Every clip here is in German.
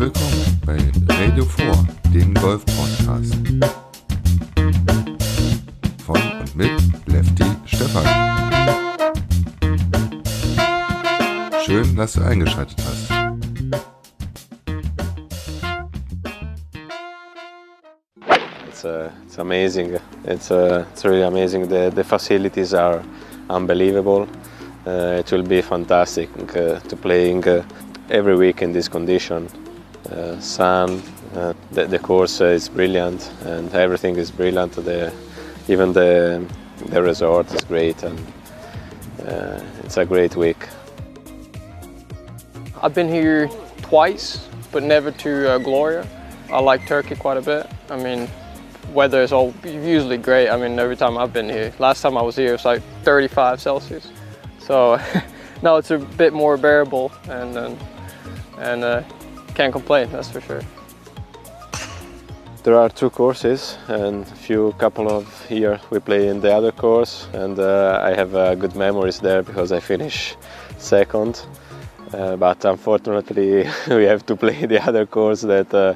willkommen bei Radio 4, dem Golf-Podcast. Von und mit Lefty Stefan. Schön, dass du eingeschaltet hast. It's, uh, it's amazing. It's, uh, it's really amazing. The, the facilities are unbelievable. Uh, it will be fantastic uh, to playing uh, every week in this condition. Uh, sun, uh, the, the course is brilliant, and everything is brilliant. The, even the the resort is great, and uh, it's a great week. I've been here twice, but never to uh, Gloria. I like Turkey quite a bit. I mean, weather is all usually great. I mean, every time I've been here. Last time I was here, it was like 35 Celsius. So now it's a bit more bearable, and and, and uh, can't complain. That's for sure. There are two courses, and a few couple of years we play in the other course, and uh, I have uh, good memories there because I finish second. Uh, but unfortunately, we have to play the other course that, uh,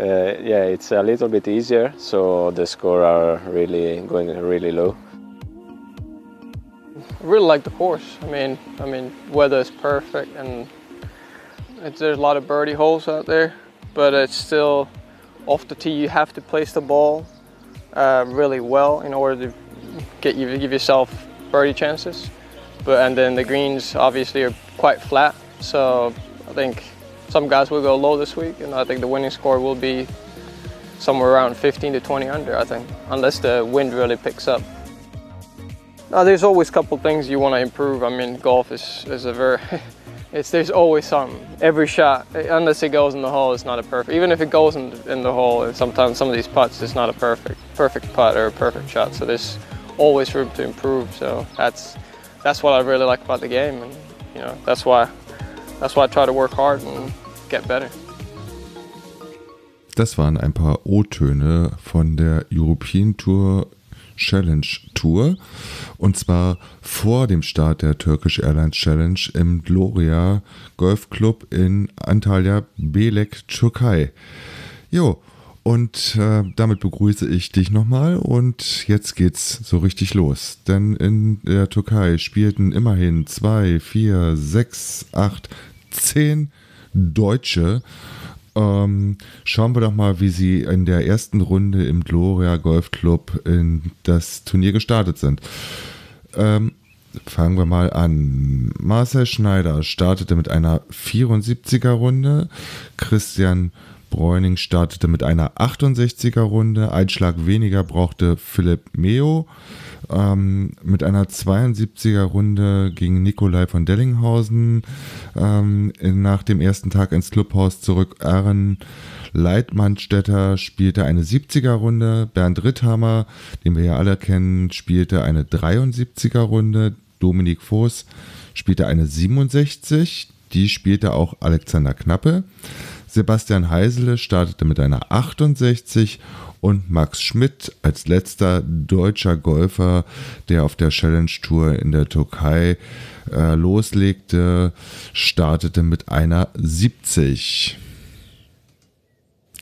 uh, yeah, it's a little bit easier, so the score are really going really low. I really like the course. I mean, I mean, weather is perfect, and it's, there's a lot of birdie holes out there, but it's still off the tee. You have to place the ball uh, really well in order to get you give yourself birdie chances. But and then the greens obviously are quite flat, so I think some guys will go low this week, and I think the winning score will be somewhere around 15 to 20 under. I think, unless the wind really picks up. Uh, there's always a couple things you want to improve. I mean, golf is, is a very, it's there's always something. Every shot, unless it goes in the hole, it's not a perfect. Even if it goes in, in the hole, and sometimes some of these putts, it's not a perfect perfect putt or a perfect shot. So there's always room to improve. So that's that's what I really like about the game, and you know that's why that's why I try to work hard and get better. Das waren ein paar O-Töne von der European Tour Challenge Tour. Und zwar vor dem Start der Turkish Airlines Challenge im Gloria Golf Club in Antalya, Belek, Türkei. Jo, und äh, damit begrüße ich dich nochmal und jetzt geht's so richtig los. Denn in der Türkei spielten immerhin zwei, vier, sechs, acht, zehn Deutsche ähm, schauen wir doch mal, wie sie in der ersten Runde im Gloria Golf Club in das Turnier gestartet sind. Ähm, fangen wir mal an. Marcel Schneider startete mit einer 74er Runde. Christian Bräuning startete mit einer 68er Runde. Ein Schlag weniger brauchte Philipp Meo. Ähm, mit einer 72er Runde ging Nikolai von Dellinghausen ähm, nach dem ersten Tag ins Clubhaus zurück. Aaron Leitmannstetter spielte eine 70er Runde. Bernd Ritthammer, den wir ja alle kennen, spielte eine 73er Runde. Dominik Voß spielte eine 67. Die spielte auch Alexander Knappe. Sebastian Heisele startete mit einer 68 und Max Schmidt als letzter deutscher Golfer, der auf der Challenge Tour in der Türkei äh, loslegte, startete mit einer 70.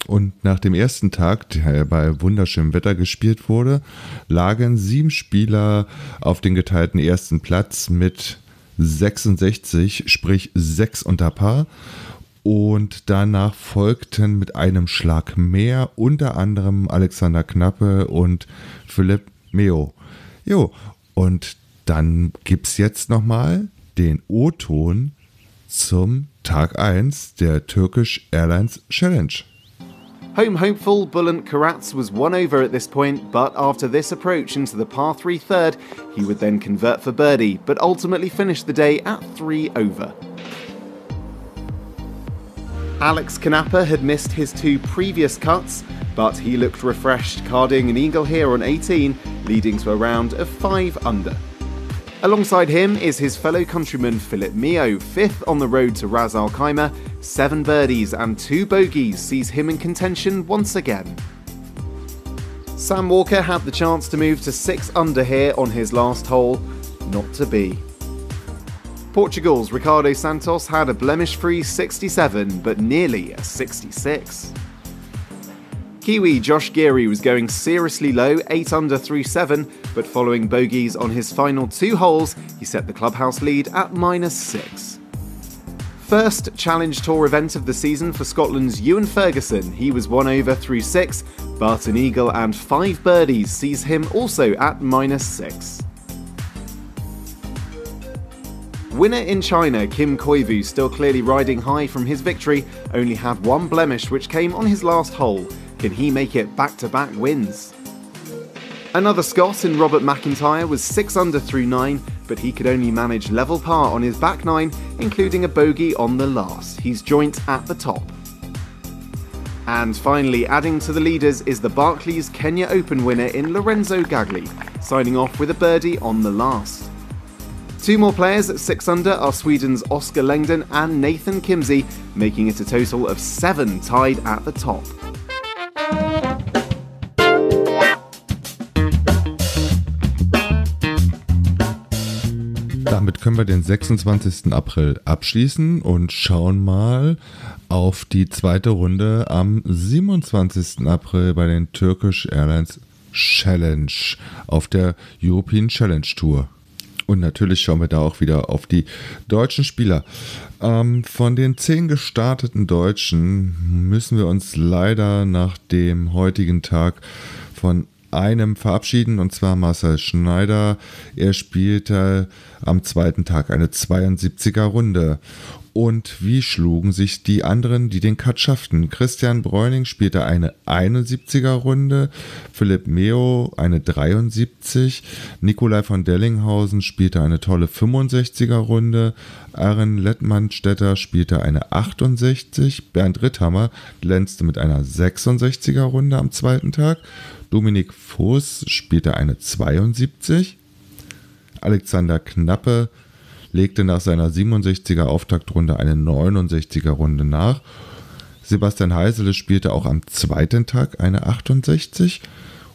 Und nach dem ersten Tag, der bei wunderschönem Wetter gespielt wurde, lagen sieben Spieler auf den geteilten ersten Platz mit 66, sprich 6 unter Paar und danach folgten mit einem Schlag mehr unter anderem Alexander Knappe und Philipp Meo. Jo, und dann gibt es jetzt nochmal den O-Ton zum Tag 1 der Turkish Airlines Challenge. Home hopeful Bulent Karatz was one over at this point, but after this approach into the par 3 third, he would then convert for birdie, but ultimately finish the day at 3 over. Alex Kanappa had missed his two previous cuts, but he looked refreshed, carding an eagle here on 18, leading to a round of 5 under. Alongside him is his fellow countryman Philip Mio, fifth on the road to Ras Al Khaimah. Seven birdies and two bogeys sees him in contention once again. Sam Walker had the chance to move to 6 under here on his last hole, not to be. Portugal's Ricardo Santos had a blemish free 67, but nearly a 66. Kiwi Josh Geary was going seriously low, 8 under through 7, but following bogeys on his final two holes, he set the clubhouse lead at minus 6. First Challenge Tour event of the season for Scotland's Ewan Ferguson. He was 1 over through 6, but an eagle and 5 birdies sees him also at minus 6. Winner in China, Kim Koivu, still clearly riding high from his victory, only had one blemish which came on his last hole. Can he make it back to back wins? Another Scot in Robert McIntyre was 6 under through 9, but he could only manage level par on his back 9, including a bogey on the last. He's joint at the top. And finally, adding to the leaders is the Barclays Kenya Open winner in Lorenzo Gagli, signing off with a birdie on the last. Two more players at 6 under are Sweden's Oscar Langdon and Nathan Kimsey, making it a total of 7 tied at the top. Damit können wir den 26. April abschließen und schauen mal auf die zweite Runde am 27. April bei den Turkish Airlines Challenge auf der European Challenge Tour. Und natürlich schauen wir da auch wieder auf die deutschen Spieler. Ähm, von den zehn gestarteten Deutschen müssen wir uns leider nach dem heutigen Tag von einem verabschieden, und zwar Marcel Schneider. Er spielte am zweiten Tag eine 72er Runde. Und wie schlugen sich die anderen, die den Cut schafften? Christian Bräuning spielte eine 71er Runde, Philipp Meo eine 73, Nikolai von Dellinghausen spielte eine tolle 65er Runde, Aaron Lettmannstetter spielte eine 68, Bernd Ritthammer glänzte mit einer 66er Runde am zweiten Tag, Dominik Voß spielte eine 72, Alexander Knappe legte nach seiner 67er Auftaktrunde eine 69er Runde nach. Sebastian Heisele spielte auch am zweiten Tag eine 68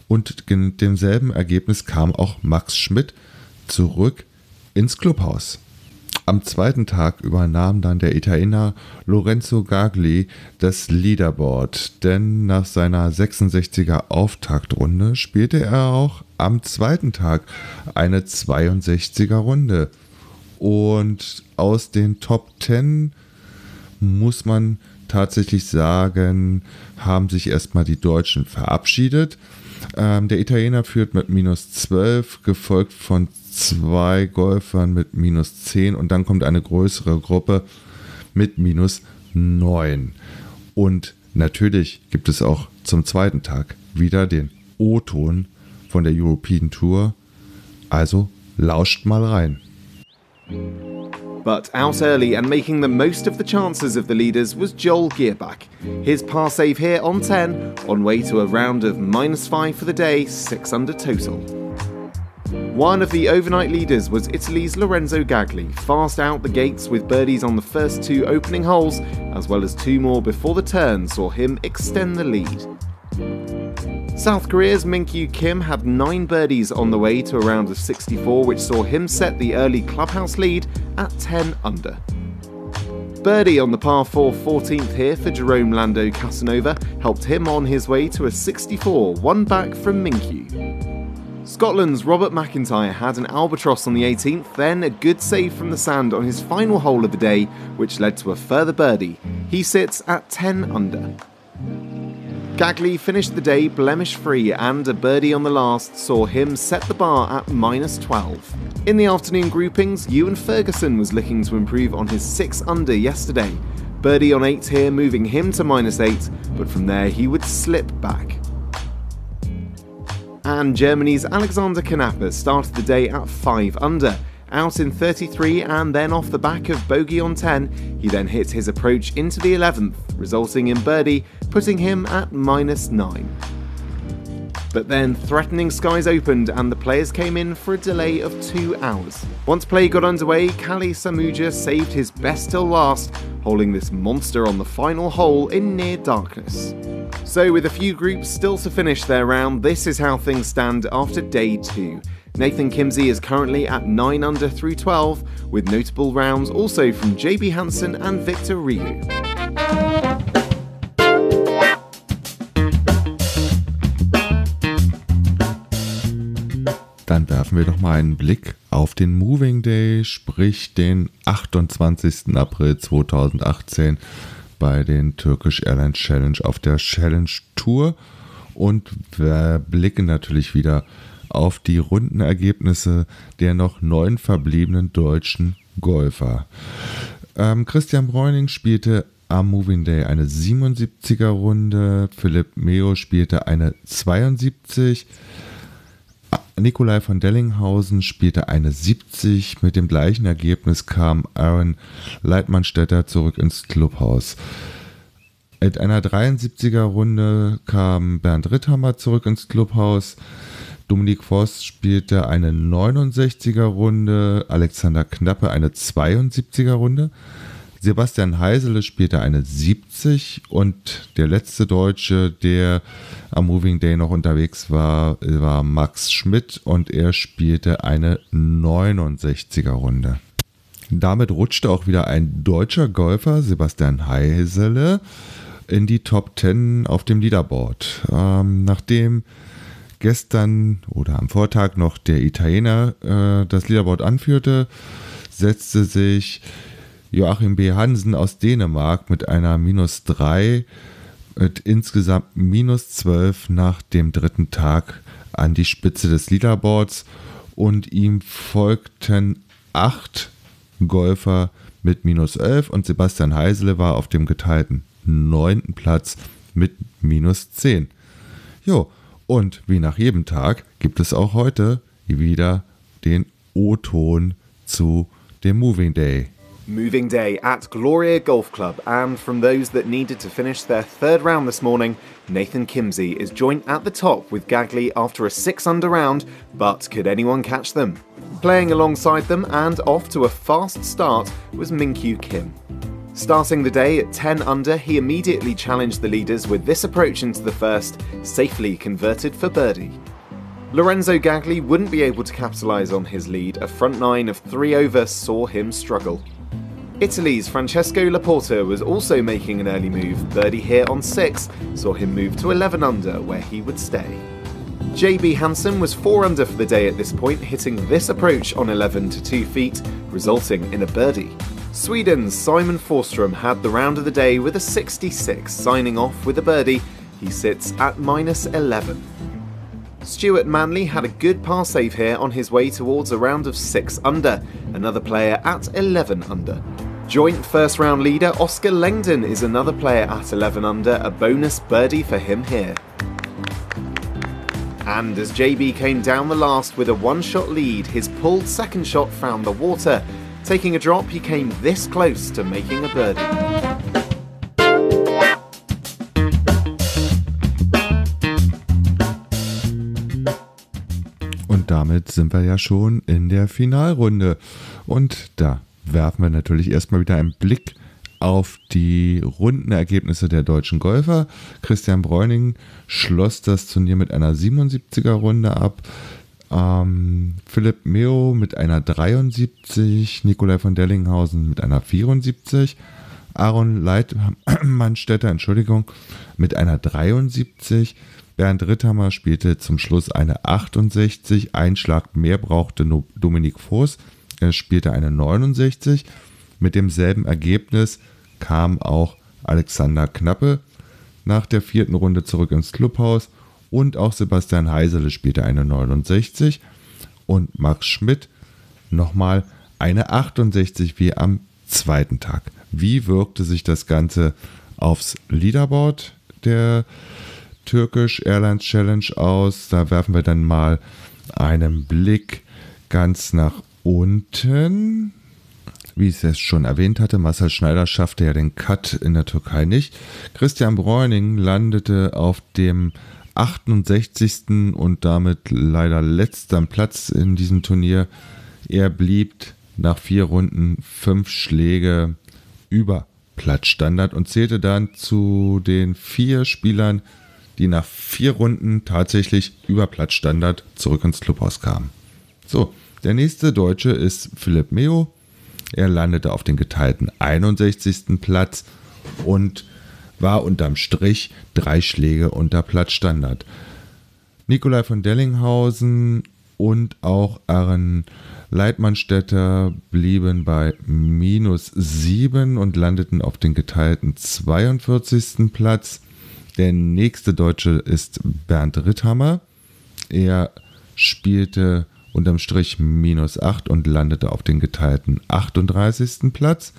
und mit demselben Ergebnis kam auch Max Schmidt zurück ins Clubhaus. Am zweiten Tag übernahm dann der Italiener Lorenzo Gagli das Leaderboard, denn nach seiner 66er Auftaktrunde spielte er auch am zweiten Tag eine 62er Runde. Und aus den Top 10 muss man tatsächlich sagen, haben sich erstmal die Deutschen verabschiedet. Ähm, der Italiener führt mit minus 12, gefolgt von zwei Golfern mit minus 10 und dann kommt eine größere Gruppe mit minus 9. Und natürlich gibt es auch zum zweiten Tag wieder den O-Ton von der European Tour. Also lauscht mal rein. But out early and making the most of the chances of the leaders was Joel Gearback. His par save here on 10, on way to a round of minus 5 for the day, 6 under total. One of the overnight leaders was Italy's Lorenzo Gagli, fast out the gates with birdies on the first two opening holes, as well as two more before the turn saw him extend the lead. South Korea's Minkyu Kim had nine birdies on the way to a round of 64, which saw him set the early clubhouse lead at 10 under. Birdie on the par 4 14th here for Jerome Lando Casanova helped him on his way to a 64, one back from Minkyu. Scotland's Robert McIntyre had an albatross on the 18th, then a good save from the sand on his final hole of the day, which led to a further birdie. He sits at 10 under. Gagley finished the day blemish free, and a birdie on the last saw him set the bar at minus 12. In the afternoon groupings, Ewan Ferguson was looking to improve on his 6 under yesterday. Birdie on 8 here, moving him to minus 8, but from there he would slip back. And Germany's Alexander Knapper started the day at 5 under out in 33 and then off the back of bogey on 10, he then hit his approach into the 11th, resulting in birdie, putting him at minus 9. But then threatening skies opened and the players came in for a delay of two hours. Once play got underway, Kali Samuja saved his best till last, holding this monster on the final hole in near darkness. So, with a few groups still to finish their round, this is how things stand after day two. Nathan Kimsey is currently at 9 under through 12, with notable rounds also from JB Hansen and Victor Ryu. Dann werfen wir doch mal einen Blick auf den Moving Day, sprich den 28. April 2018 bei den Turkish Airlines Challenge auf der Challenge Tour und wir blicken natürlich wieder auf die Rundenergebnisse der noch neun verbliebenen deutschen Golfer. Ähm, Christian Bräuning spielte am Moving Day eine 77er Runde, Philipp Meo spielte eine 72, Nikolai von Dellinghausen spielte eine 70. Mit dem gleichen Ergebnis kam Aaron Leitmannstädter zurück ins Clubhaus. Mit einer 73er Runde kam Bernd Ritthammer zurück ins Clubhaus. Dominik Voss spielte eine 69er Runde, Alexander Knappe eine 72er Runde. Sebastian Heisele spielte eine 70 und der letzte Deutsche, der am Moving Day noch unterwegs war, war Max Schmidt und er spielte eine 69er Runde. Damit rutschte auch wieder ein deutscher Golfer, Sebastian Heisele, in die Top 10 auf dem Leaderboard. Ähm, nachdem gestern oder am Vortag noch der Italiener äh, das Leaderboard anführte, setzte sich Joachim B. Hansen aus Dänemark mit einer minus 3 mit insgesamt minus 12 nach dem dritten Tag an die Spitze des Leaderboards und ihm folgten acht Golfer mit minus 11 und Sebastian Heisele war auf dem geteilten neunten Platz mit minus 10. Jo, und wie nach jedem Tag gibt es auch heute wieder den O-Ton zu dem Moving Day. Moving day at Gloria Golf Club, and from those that needed to finish their third round this morning, Nathan Kimsey is joint at the top with Gagley after a 6 under round, but could anyone catch them? Playing alongside them and off to a fast start was Minkyu Kim. Starting the day at 10 under, he immediately challenged the leaders with this approach into the first, safely converted for birdie. Lorenzo Gagli wouldn't be able to capitalise on his lead, a front nine of three over saw him struggle. Italy's Francesco Laporta was also making an early move. Birdie here on 6 saw him move to 11 under, where he would stay. JB Hansen was 4 under for the day at this point, hitting this approach on 11 to 2 feet, resulting in a birdie. Sweden's Simon Forstrom had the round of the day with a 66, signing off with a birdie. He sits at minus 11. Stuart Manley had a good par save here on his way towards a round of 6 under, another player at 11 under. Joint first round leader Oscar Langdon is another player at 11 under, a bonus birdie for him here. And as JB came down the last with a one shot lead, his pulled second shot found the water. Taking a drop, he came this close to making a birdie. Und damit sind wir ja schon in der Finalrunde. Und da werfen wir natürlich erstmal wieder einen Blick auf die Rundenergebnisse der deutschen Golfer. Christian Bräuning schloss das Turnier mit einer 77er Runde ab. Ähm, Philipp Meo mit einer 73, Nikolai von Dellinghausen mit einer 74, Aaron Leitmannstädter, Entschuldigung, mit einer 73, Bernd Ritthammer spielte zum Schluss eine 68, ein Schlag mehr brauchte Dominik Voß, er spielte eine 69. Mit demselben Ergebnis kam auch Alexander Knappe nach der vierten Runde zurück ins Clubhaus und auch Sebastian Heisele spielte eine 69 und Max Schmidt nochmal eine 68 wie am zweiten Tag. Wie wirkte sich das Ganze aufs Leaderboard der Turkish Airlines Challenge aus? Da werfen wir dann mal einen Blick ganz nach unten. Wie ich es schon erwähnt hatte, Marcel Schneider schaffte ja den Cut in der Türkei nicht. Christian Bräuning landete auf dem 68. und damit leider letzten Platz in diesem Turnier. Er blieb nach vier Runden fünf Schläge über Platzstandard und zählte dann zu den vier Spielern, die nach vier Runden tatsächlich über Platzstandard zurück ins Clubhaus kamen. So, der nächste Deutsche ist Philipp Meo. Er landete auf den geteilten 61. Platz und war unterm Strich drei Schläge unter Platzstandard. Nikolai von Dellinghausen und auch Aaron Leitmannstädter blieben bei minus 7 und landeten auf den geteilten 42. Platz. Der nächste Deutsche ist Bernd Ritthammer. Er spielte unterm Strich minus 8 und landete auf den geteilten 38. Platz.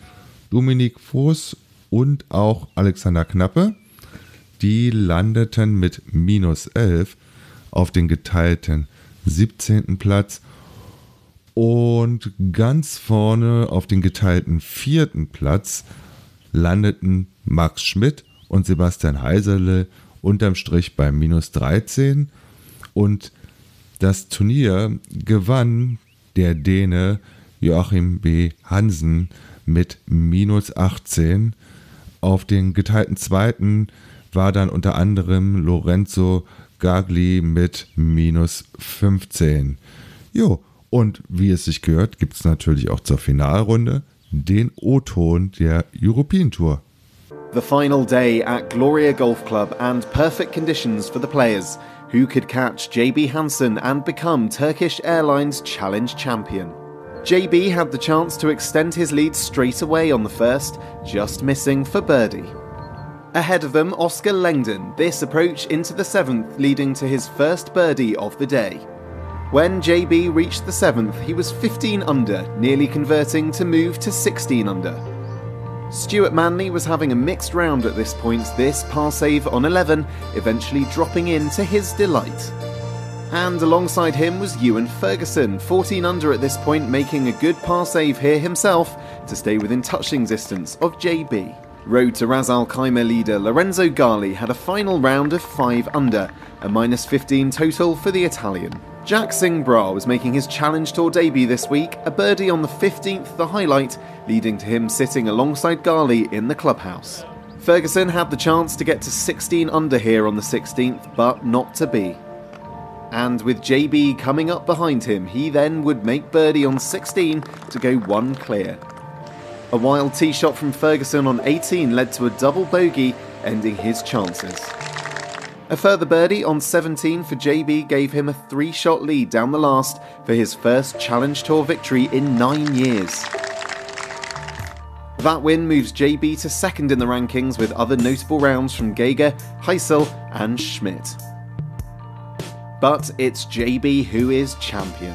Dominik Voß und auch Alexander Knappe, die landeten mit minus 11 auf den geteilten 17. Platz. Und ganz vorne auf den geteilten vierten Platz landeten Max Schmidt und Sebastian Heiserle unterm Strich bei minus 13. Und das Turnier gewann der Däne Joachim B. Hansen mit minus 18. Auf den geteilten zweiten war dann unter anderem Lorenzo Gagli mit minus 15. Jo, und wie es sich gehört, gibt es natürlich auch zur Finalrunde den O-Ton der European Tour. The final day at Gloria Golf Club and perfect conditions for the players who could catch JB Hansen and become Turkish Airlines Challenge champion. JB had the chance to extend his lead straight away on the first, just missing for birdie. Ahead of them, Oscar Langdon, this approach into the seventh, leading to his first birdie of the day. When JB reached the seventh, he was 15 under, nearly converting to move to 16 under. Stuart Manley was having a mixed round at this point, this par save on 11, eventually dropping in to his delight. And alongside him was Ewan Ferguson, 14 under at this point, making a good par save here himself to stay within touching distance of JB. Road to Ras Al Khaimah leader Lorenzo Gali had a final round of 5 under, a minus 15 total for the Italian. Jack Singh Bra was making his Challenge Tour debut this week, a birdie on the 15th, the highlight, leading to him sitting alongside Gali in the clubhouse. Ferguson had the chance to get to 16 under here on the 16th, but not to be. And with JB coming up behind him, he then would make birdie on 16 to go one clear. A wild tee shot from Ferguson on 18 led to a double bogey, ending his chances. A further birdie on 17 for JB gave him a three shot lead down the last for his first Challenge Tour victory in nine years. That win moves JB to second in the rankings with other notable rounds from Geiger, Heisel, and Schmidt. But it's JB who is champion.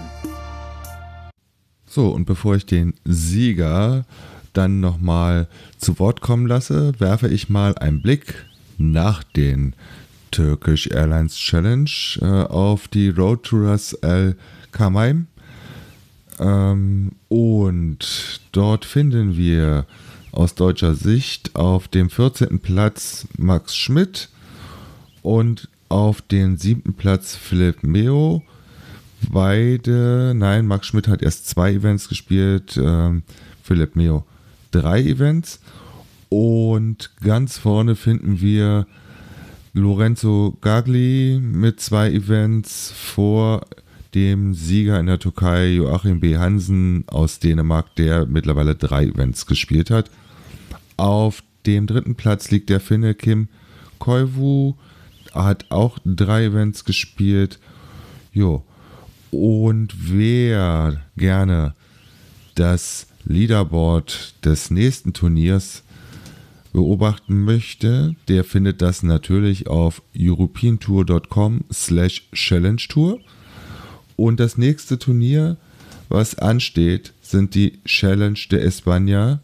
So, und bevor ich den Sieger dann nochmal zu Wort kommen lasse, werfe ich mal einen Blick nach den Turkish Airlines Challenge äh, auf die Road to Ras Al Khaimah. Ähm, und dort finden wir aus deutscher Sicht auf dem 14. Platz Max Schmidt und auf den siebten Platz Philipp Meo. Beide, nein, Max Schmidt hat erst zwei Events gespielt, ähm, Philipp Meo drei Events. Und ganz vorne finden wir Lorenzo Gagli mit zwei Events vor dem Sieger in der Türkei Joachim B. Hansen aus Dänemark, der mittlerweile drei Events gespielt hat. Auf dem dritten Platz liegt der Finne Kim Koivu, hat auch drei Events gespielt. Jo. Und wer gerne das Leaderboard des nächsten Turniers beobachten möchte, der findet das natürlich auf europeantour.com slash challenge tour. Und das nächste Turnier, was ansteht, sind die Challenge de España.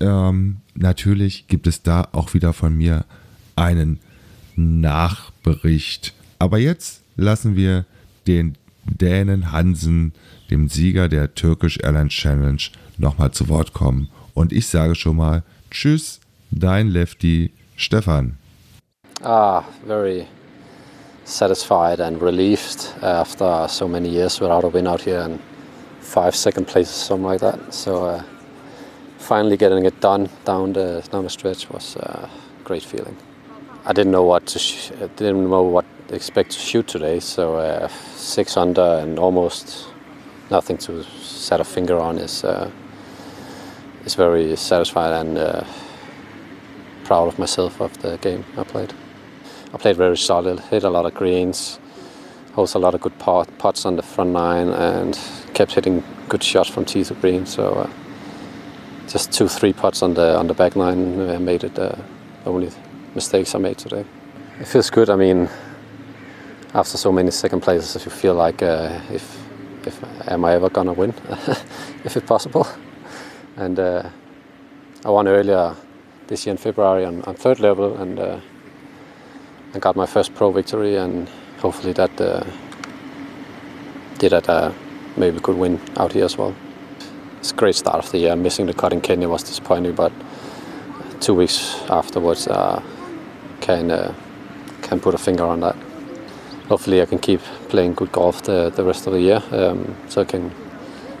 Ähm, natürlich gibt es da auch wieder von mir einen Nachbericht. Aber jetzt lassen wir den Dänen Hansen, dem Sieger der Turkish Airlines Challenge, nochmal zu Wort kommen. Und ich sage schon mal Tschüss dein Lefty Stefan. Ah, very satisfied and relieved after so many years without a win out here and five second places, something like that. So uh, finally getting it done down the down the stretch was a great feeling. I didn't know what to sh- didn't know what expect to shoot today, so uh, six under and almost nothing to set a finger on. is uh, is very satisfied and uh, proud of myself of the game I played. I played very solid, hit a lot of greens, holds a lot of good pot, pots on the front nine, and kept hitting good shots from tee to green. So uh, just two, three putts on the on the back nine uh, made it uh, only mistakes I made today. It feels good. I mean, after so many second places, you feel like uh, if if am I ever gonna win, if it's possible. And uh, I won earlier this year in February on, on third level, and uh, I got my first pro victory, and hopefully that uh, did that uh, maybe could win out here as well. It's a great start of the year. Missing the cut in Kenya was disappointing, but two weeks afterwards, uh, can uh, can put a finger on that. Hopefully, I can keep playing good golf the, the rest of the year, um, so I can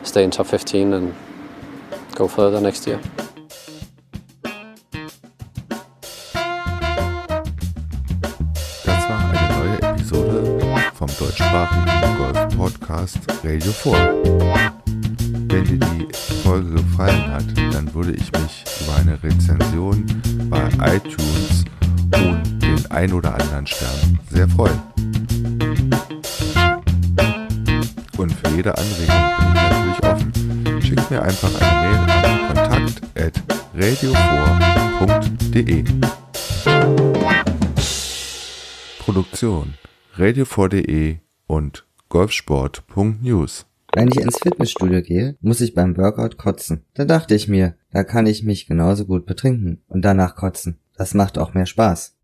stay in top 15 and go further next year. Das war eine neue Episode vom deutschsprachigen Golf-Podcast Radio 4. Wenn dir die Folge gefallen hat, dann würde ich mich über eine Rezension bei iTunes und den ein oder anderen Stern sehr freuen. Und für jede Anregung bin ich natürlich offen. Schickt mir einfach eine Mail an kontakt.radio4.de. Produktion radio4.de und golfsport.news. Wenn ich ins Fitnessstudio gehe, muss ich beim Workout kotzen. Da dachte ich mir, da kann ich mich genauso gut betrinken und danach kotzen. Das macht auch mehr Spaß.